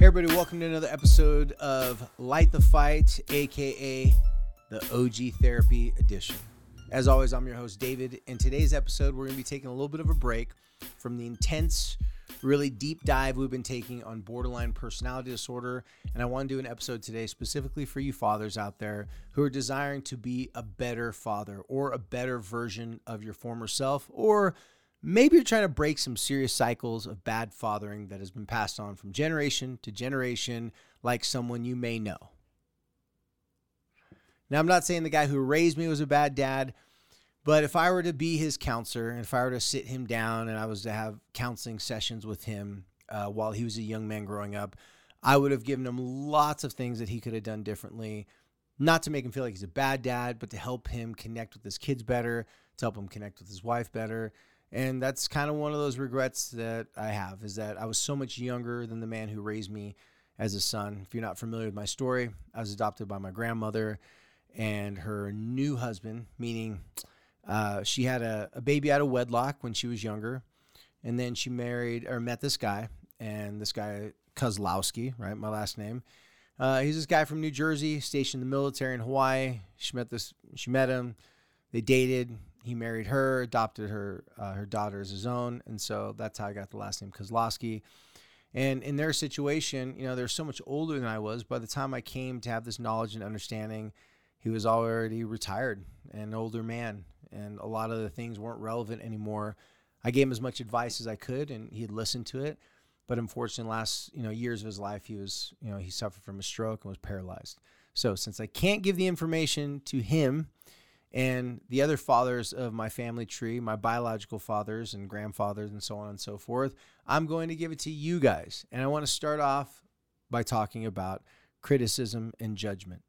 Hey, everybody, welcome to another episode of Light the Fight, aka the OG Therapy Edition. As always, I'm your host, David. In today's episode, we're going to be taking a little bit of a break from the intense, really deep dive we've been taking on borderline personality disorder. And I want to do an episode today specifically for you fathers out there who are desiring to be a better father or a better version of your former self or Maybe you're trying to break some serious cycles of bad fathering that has been passed on from generation to generation, like someone you may know. Now, I'm not saying the guy who raised me was a bad dad, but if I were to be his counselor and if I were to sit him down and I was to have counseling sessions with him uh, while he was a young man growing up, I would have given him lots of things that he could have done differently. Not to make him feel like he's a bad dad, but to help him connect with his kids better, to help him connect with his wife better, and that's kind of one of those regrets that I have is that I was so much younger than the man who raised me as a son. If you're not familiar with my story, I was adopted by my grandmother and her new husband, meaning uh, she had a, a baby out of wedlock when she was younger. And then she married or met this guy, and this guy, Kozlowski, right? My last name. Uh, he's this guy from New Jersey, stationed in the military in Hawaii. She met this. She met him. They dated he married her, adopted her uh, her daughter as his own, and so that's how I got the last name Kozlowski. And in their situation, you know, they're so much older than I was. By the time I came to have this knowledge and understanding, he was already retired an older man, and a lot of the things weren't relevant anymore. I gave him as much advice as I could, and he'd listen to it. But unfortunately, last you know years of his life, he was you know he suffered from a stroke and was paralyzed. So since I can't give the information to him and the other fathers of my family tree, my biological fathers and grandfathers, and so on and so forth. I'm going to give it to you guys. And I want to start off by talking about criticism and judgment.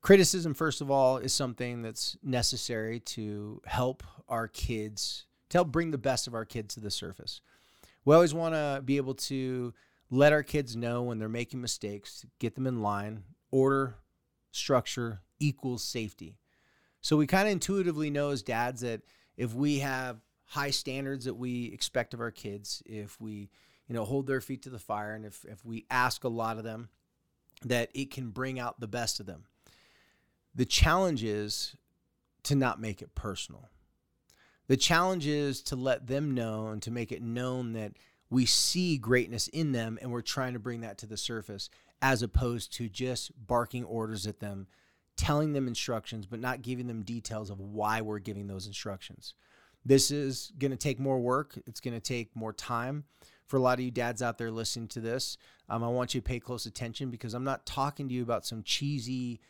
Criticism, first of all, is something that's necessary to help our kids, to help bring the best of our kids to the surface. We always want to be able to let our kids know when they're making mistakes, get them in line. Order, structure equals safety. So we kind of intuitively know as dads that if we have high standards that we expect of our kids, if we, you know, hold their feet to the fire and if, if we ask a lot of them, that it can bring out the best of them. The challenge is to not make it personal. The challenge is to let them know and to make it known that we see greatness in them and we're trying to bring that to the surface as opposed to just barking orders at them telling them instructions, but not giving them details of why we're giving those instructions. This is going to take more work. It's going to take more time. For a lot of you dads out there listening to this, um, I want you to pay close attention because I'm not talking to you about some cheesy,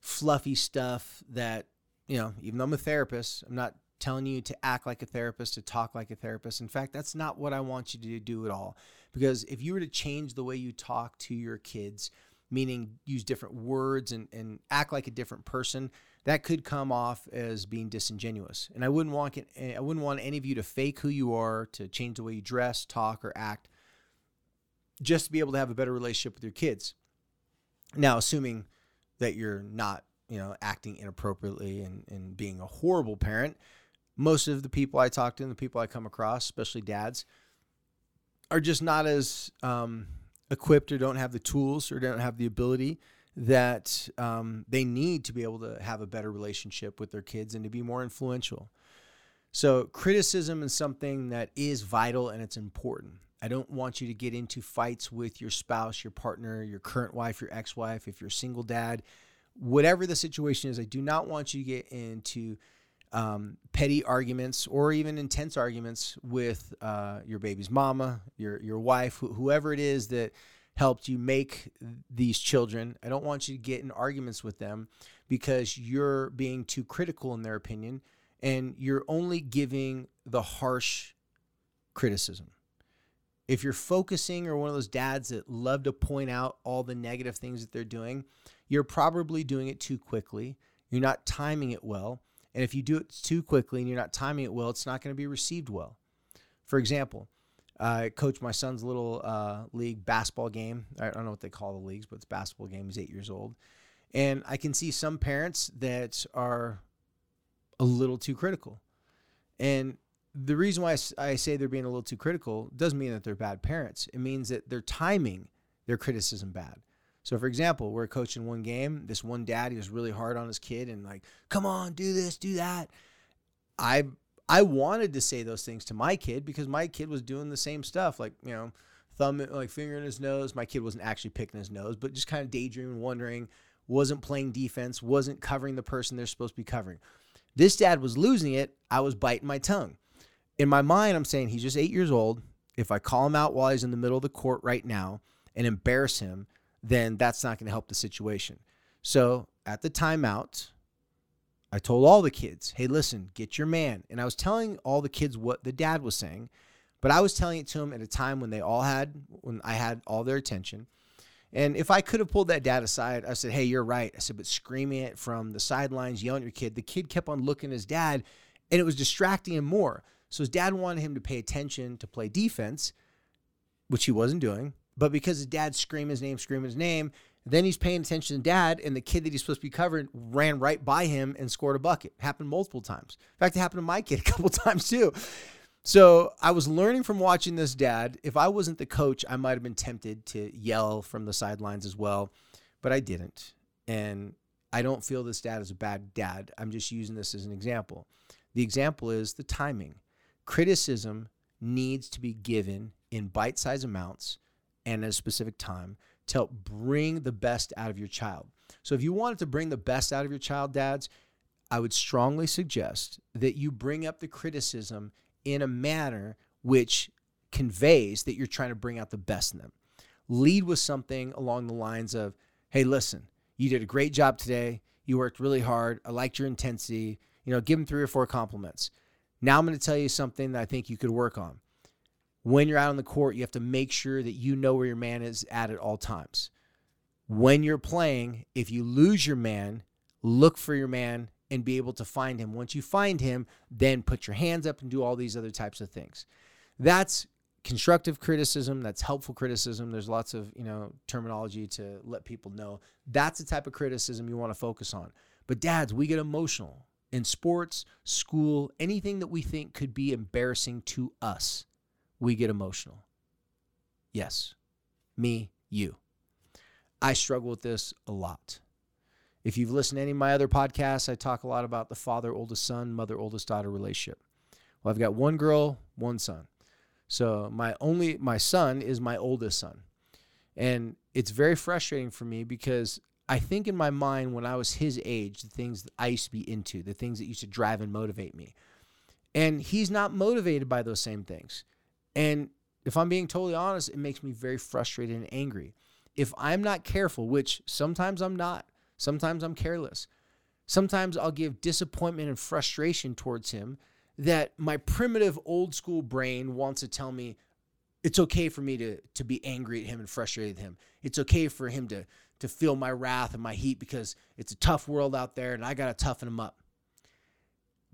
fluffy stuff that, you know, even though I'm a therapist, I'm not telling you to act like a therapist, to talk like a therapist. In fact, that's not what I want you to do at all. Because if you were to change the way you talk to your kids, meaning use different words and, and act like a different person, that could come off as being disingenuous. And I wouldn't want I wouldn't want any of you to fake who you are, to change the way you dress, talk, or act, just to be able to have a better relationship with your kids. Now, assuming that you're not, you know, acting inappropriately and, and being a horrible parent, most of the people I talk to and the people I come across, especially dads, are just not as um, equipped or don't have the tools or don't have the ability that um, they need to be able to have a better relationship with their kids and to be more influential. So, criticism is something that is vital and it's important. I don't want you to get into fights with your spouse, your partner, your current wife, your ex wife, if you're a single dad, whatever the situation is. I do not want you to get into um, petty arguments or even intense arguments with uh, your baby's mama, your your wife, wh- whoever it is that helped you make these children. I don't want you to get in arguments with them because you're being too critical in their opinion and you're only giving the harsh criticism. If you're focusing or one of those dads that love to point out all the negative things that they're doing, you're probably doing it too quickly. You're not timing it well. And if you do it too quickly and you're not timing it well, it's not going to be received well. For example, I coach my son's little uh, league basketball game. I don't know what they call the leagues, but it's basketball game. He's eight years old. And I can see some parents that are a little too critical. And the reason why I say they're being a little too critical doesn't mean that they're bad parents. It means that they're timing their criticism bad. So, for example, we're coaching one game. This one dad, he was really hard on his kid and like, come on, do this, do that. I I wanted to say those things to my kid because my kid was doing the same stuff, like you know, thumb like finger in his nose. My kid wasn't actually picking his nose, but just kind of daydreaming, wondering, wasn't playing defense, wasn't covering the person they're supposed to be covering. This dad was losing it. I was biting my tongue. In my mind, I'm saying he's just eight years old. If I call him out while he's in the middle of the court right now and embarrass him, then that's not going to help the situation. So at the timeout, I told all the kids, hey, listen, get your man. And I was telling all the kids what the dad was saying, but I was telling it to them at a time when they all had, when I had all their attention. And if I could have pulled that dad aside, I said, hey, you're right. I said, but screaming it from the sidelines, yelling at your kid, the kid kept on looking at his dad and it was distracting him more. So his dad wanted him to pay attention to play defense, which he wasn't doing. But because his dad screamed his name, screamed his name, then he's paying attention to dad, and the kid that he's supposed to be covering ran right by him and scored a bucket. Happened multiple times. In fact, it happened to my kid a couple times too. So I was learning from watching this dad. If I wasn't the coach, I might have been tempted to yell from the sidelines as well, but I didn't. And I don't feel this dad is a bad dad. I'm just using this as an example. The example is the timing. Criticism needs to be given in bite sized amounts and at a specific time to help bring the best out of your child. So if you wanted to bring the best out of your child, dads, I would strongly suggest that you bring up the criticism in a manner which conveys that you're trying to bring out the best in them. Lead with something along the lines of, hey, listen, you did a great job today. You worked really hard. I liked your intensity. You know, give them three or four compliments. Now I'm going to tell you something that I think you could work on when you're out on the court, you have to make sure that you know where your man is at at all times. When you're playing, if you lose your man, look for your man and be able to find him. Once you find him, then put your hands up and do all these other types of things. That's constructive criticism, that's helpful criticism. There's lots of, you know, terminology to let people know. That's the type of criticism you want to focus on. But dads, we get emotional in sports, school, anything that we think could be embarrassing to us we get emotional. Yes, me, you. I struggle with this a lot. If you've listened to any of my other podcasts, I talk a lot about the father, oldest son, mother, oldest daughter relationship. Well, I've got one girl, one son. So my only my son is my oldest son. And it's very frustrating for me because I think in my mind when I was his age, the things that I used to be into, the things that used to drive and motivate me. And he's not motivated by those same things. And if I'm being totally honest, it makes me very frustrated and angry. If I'm not careful, which sometimes I'm not, sometimes I'm careless, sometimes I'll give disappointment and frustration towards him that my primitive old school brain wants to tell me it's okay for me to to be angry at him and frustrated at him. It's okay for him to to feel my wrath and my heat because it's a tough world out there and I got to toughen him up.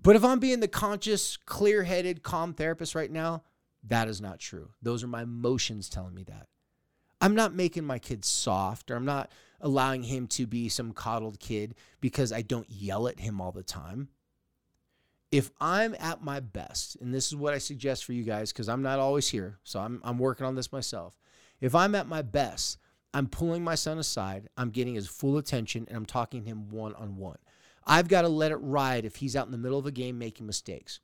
But if I'm being the conscious, clear-headed, calm therapist right now, that is not true. Those are my emotions telling me that. I'm not making my kid soft or I'm not allowing him to be some coddled kid because I don't yell at him all the time. If I'm at my best, and this is what I suggest for you guys because I'm not always here, so I'm, I'm working on this myself. If I'm at my best, I'm pulling my son aside, I'm getting his full attention, and I'm talking to him one on one. I've got to let it ride if he's out in the middle of a game making mistakes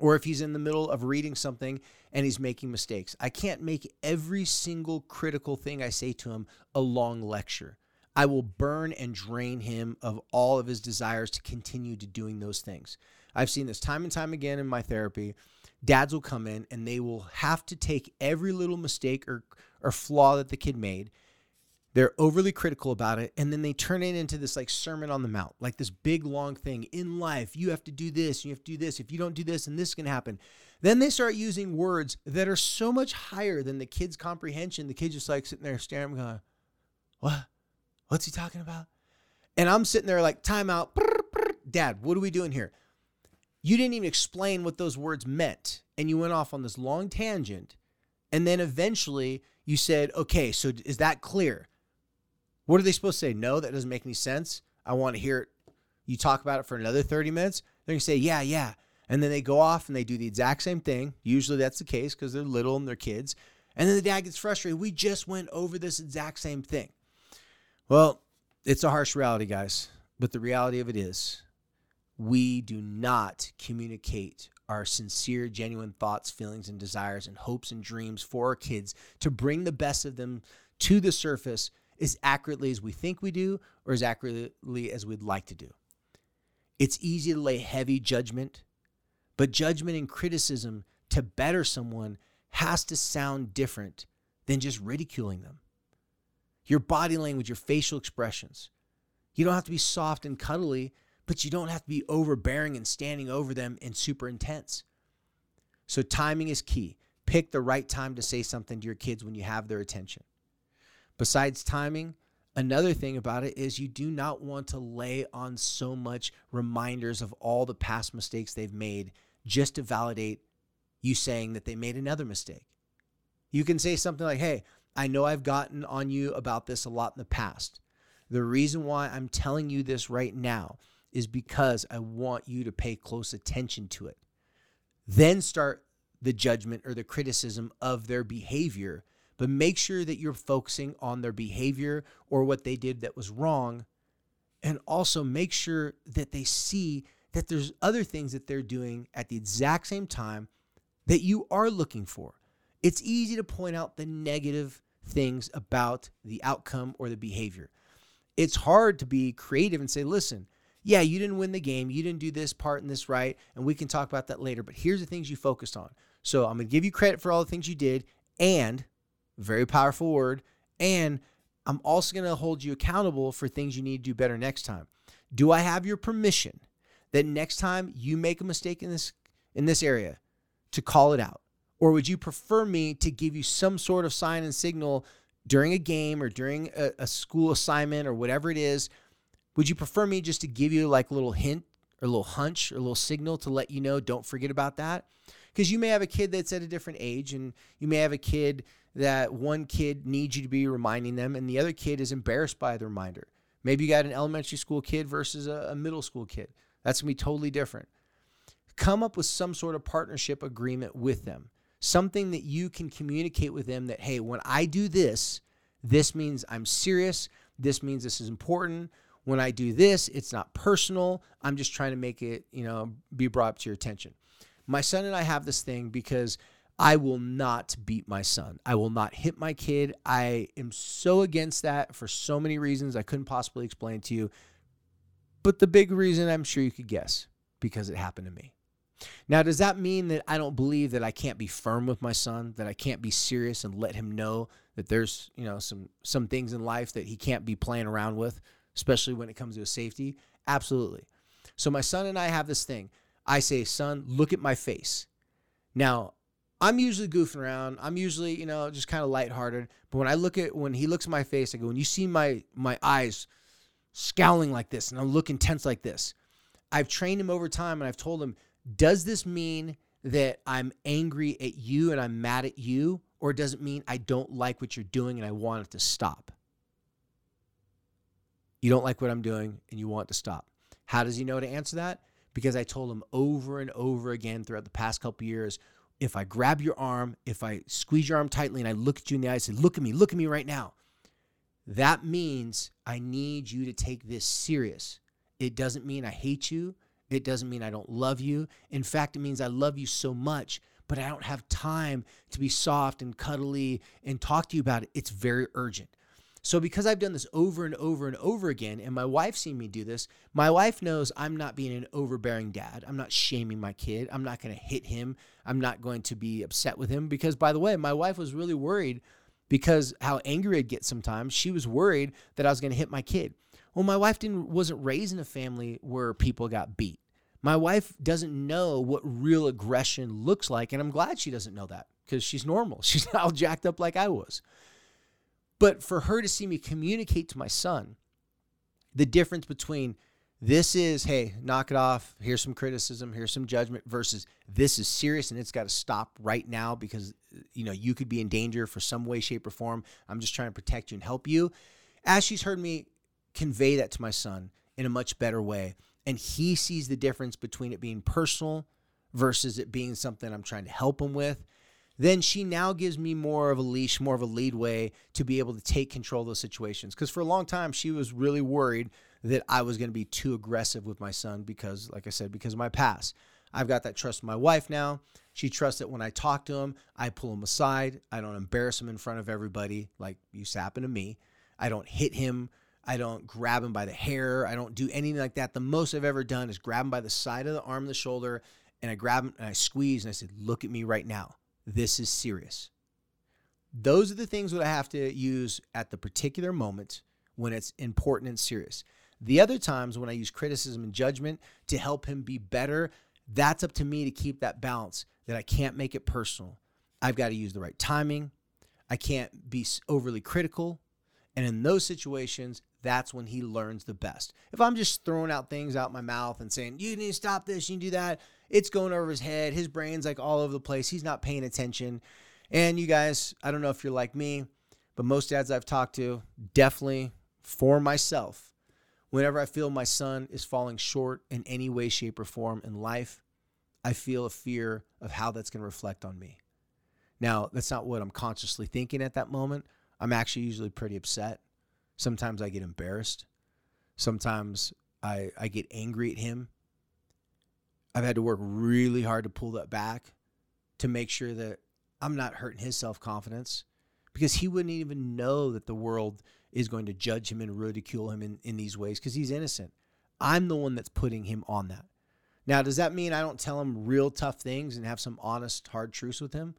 or if he's in the middle of reading something and he's making mistakes. I can't make every single critical thing I say to him a long lecture. I will burn and drain him of all of his desires to continue to doing those things. I've seen this time and time again in my therapy. Dads will come in and they will have to take every little mistake or, or flaw that the kid made they're overly critical about it and then they turn it into this like sermon on the mount like this big long thing in life you have to do this you have to do this if you don't do this and this to happen Then they start using words that are so much higher than the kid's comprehension. The kid's just like sitting there staring, going, What? What's he talking about? And I'm sitting there like, time out. Dad, what are we doing here? You didn't even explain what those words meant. And you went off on this long tangent. And then eventually you said, okay, so is that clear? What are they supposed to say? No, that doesn't make any sense. I want to hear it. You talk about it for another 30 minutes. They're going to say, yeah, yeah. And then they go off and they do the exact same thing. Usually that's the case because they're little and they're kids. And then the dad gets frustrated. We just went over this exact same thing. Well, it's a harsh reality, guys. But the reality of it is, we do not communicate our sincere, genuine thoughts, feelings, and desires, and hopes and dreams for our kids to bring the best of them to the surface as accurately as we think we do or as accurately as we'd like to do. It's easy to lay heavy judgment, but judgment and criticism to better someone has to sound different than just ridiculing them. Your body language, your facial expressions. You don't have to be soft and cuddly but you don't have to be overbearing and standing over them and super intense. So, timing is key. Pick the right time to say something to your kids when you have their attention. Besides timing, another thing about it is you do not want to lay on so much reminders of all the past mistakes they've made just to validate you saying that they made another mistake. You can say something like, Hey, I know I've gotten on you about this a lot in the past. The reason why I'm telling you this right now is because I want you to pay close attention to it. Then start the judgment or the criticism of their behavior, but make sure that you're focusing on their behavior or what they did that was wrong. And also make sure that they see that there's other things that they're doing at the exact same time that you are looking for. It's easy to point out the negative things about the outcome or the behavior. It's hard to be creative and say, listen, yeah, you didn't win the game. You didn't do this part and this right. And we can talk about that later. But here's the things you focused on. So I'm going to give you credit for all the things you did. And, very powerful word, and I'm also going to hold you accountable for things you need to do better next time. Do I have your permission that next time you make a mistake in this in this area to call it out? Or would you prefer me to give you some sort of sign and signal during a game or during a, a school assignment or whatever it is would you prefer me just to give you like a little hint or a little hunch or a little signal to let you know don't forget about that? Because you may have a kid that's at a different age, and you may have a kid that one kid needs you to be reminding them, and the other kid is embarrassed by the reminder. Maybe you got an elementary school kid versus a, a middle school kid. That's gonna be totally different. Come up with some sort of partnership agreement with them, something that you can communicate with them that, hey, when I do this, this means I'm serious. This means this is important when I do this, it's not personal. I'm just trying to make it, you know, be brought up to your attention. My son and I have this thing because I will not beat my son. I will not hit my kid. I am so against that for so many reasons I couldn't possibly explain to you. But the big reason I'm sure you could guess because it happened to me. Now, does that mean that I don't believe that I can't be firm with my son, that I can't be serious and let him know that there's, you know, some some things in life that he can't be playing around with? especially when it comes to safety? Absolutely. So my son and I have this thing. I say, son, look at my face. Now, I'm usually goofing around. I'm usually, you know, just kind of lighthearted. But when I look at when he looks at my face, I go, when you see my my eyes scowling like this and I'm looking tense like this, I've trained him over time and I've told him, does this mean that I'm angry at you and I'm mad at you? Or does it mean I don't like what you're doing and I want it to stop? You don't like what I'm doing and you want to stop. How does he know to answer that? Because I told him over and over again throughout the past couple years if I grab your arm, if I squeeze your arm tightly and I look at you in the eye and say, Look at me, look at me right now, that means I need you to take this serious. It doesn't mean I hate you. It doesn't mean I don't love you. In fact, it means I love you so much, but I don't have time to be soft and cuddly and talk to you about it. It's very urgent. So, because I've done this over and over and over again, and my wife seen me do this, my wife knows I'm not being an overbearing dad. I'm not shaming my kid. I'm not going to hit him. I'm not going to be upset with him. Because, by the way, my wife was really worried because how angry I'd get sometimes. She was worried that I was going to hit my kid. Well, my wife didn't wasn't raised in a family where people got beat. My wife doesn't know what real aggression looks like, and I'm glad she doesn't know that because she's normal. She's not all jacked up like I was. But for her to see me communicate to my son the difference between this is, hey, knock it off, here's some criticism, here's some judgment, versus this is serious and it's got to stop right now because, you know, you could be in danger for some way, shape, or form. I'm just trying to protect you and help you. As she's heard me convey that to my son in a much better way, and he sees the difference between it being personal versus it being something I'm trying to help him with, then she now gives me more of a leash, more of a leadway to be able to take control of those situations. Because for a long time, she was really worried that I was going to be too aggressive with my son because, like I said, because of my past. I've got that trust my wife now. She trusts that when I talk to him, I pull him aside. I don't embarrass him in front of everybody like used to happen to me. I don't hit him. I don't grab him by the hair. I don't do anything like that. The most I've ever done is grab him by the side of the arm, the shoulder, and I grab him and I squeeze and I said, Look at me right now. This is serious. Those are the things that I have to use at the particular moment when it's important and serious. The other times when I use criticism and judgment to help him be better, that's up to me to keep that balance that I can't make it personal. I've got to use the right timing. I can't be overly critical. And in those situations, that's when he learns the best. If I'm just throwing out things out my mouth and saying, you need to stop this, you need to do that, it's going over his head. His brain's like all over the place. He's not paying attention. And you guys, I don't know if you're like me, but most dads I've talked to, definitely for myself, whenever I feel my son is falling short in any way, shape, or form in life, I feel a fear of how that's going to reflect on me. Now, that's not what I'm consciously thinking at that moment. I'm actually usually pretty upset. Sometimes I get embarrassed. Sometimes I, I get angry at him. I've had to work really hard to pull that back to make sure that I'm not hurting his self confidence because he wouldn't even know that the world is going to judge him and ridicule him in, in these ways because he's innocent. I'm the one that's putting him on that. Now, does that mean I don't tell him real tough things and have some honest, hard truths with him?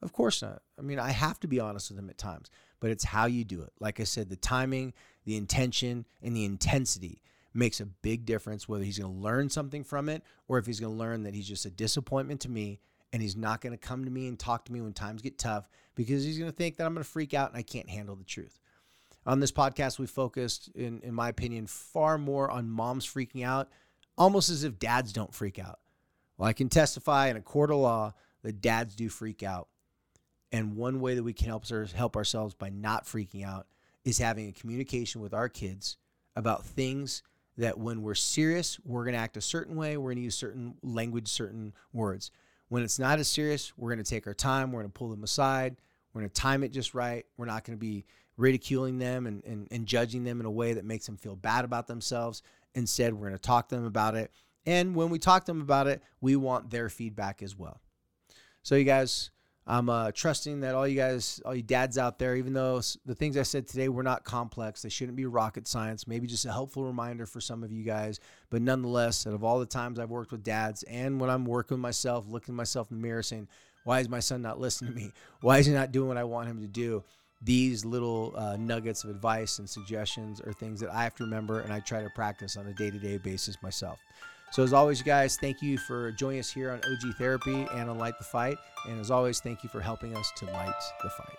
Of course not. I mean, I have to be honest with him at times, but it's how you do it. Like I said, the timing, the intention, and the intensity makes a big difference whether he's going to learn something from it or if he's going to learn that he's just a disappointment to me and he's not going to come to me and talk to me when times get tough because he's going to think that I'm going to freak out and I can't handle the truth. On this podcast, we focused, in, in my opinion, far more on moms freaking out, almost as if dads don't freak out. Well, I can testify in a court of law that dads do freak out. And one way that we can help, help ourselves by not freaking out is having a communication with our kids about things that when we're serious, we're going to act a certain way, we're going to use certain language, certain words. When it's not as serious, we're going to take our time, we're going to pull them aside, we're going to time it just right. We're not going to be ridiculing them and, and, and judging them in a way that makes them feel bad about themselves. Instead, we're going to talk to them about it. And when we talk to them about it, we want their feedback as well. So, you guys, I'm uh, trusting that all you guys, all you dads out there, even though the things I said today were not complex, they shouldn't be rocket science, maybe just a helpful reminder for some of you guys. But nonetheless, out of all the times I've worked with dads and when I'm working with myself, looking myself in the mirror saying, why is my son not listening to me? Why is he not doing what I want him to do? These little uh, nuggets of advice and suggestions are things that I have to remember and I try to practice on a day to day basis myself. So, as always, you guys, thank you for joining us here on OG Therapy and on Light the Fight. And as always, thank you for helping us to light the fight.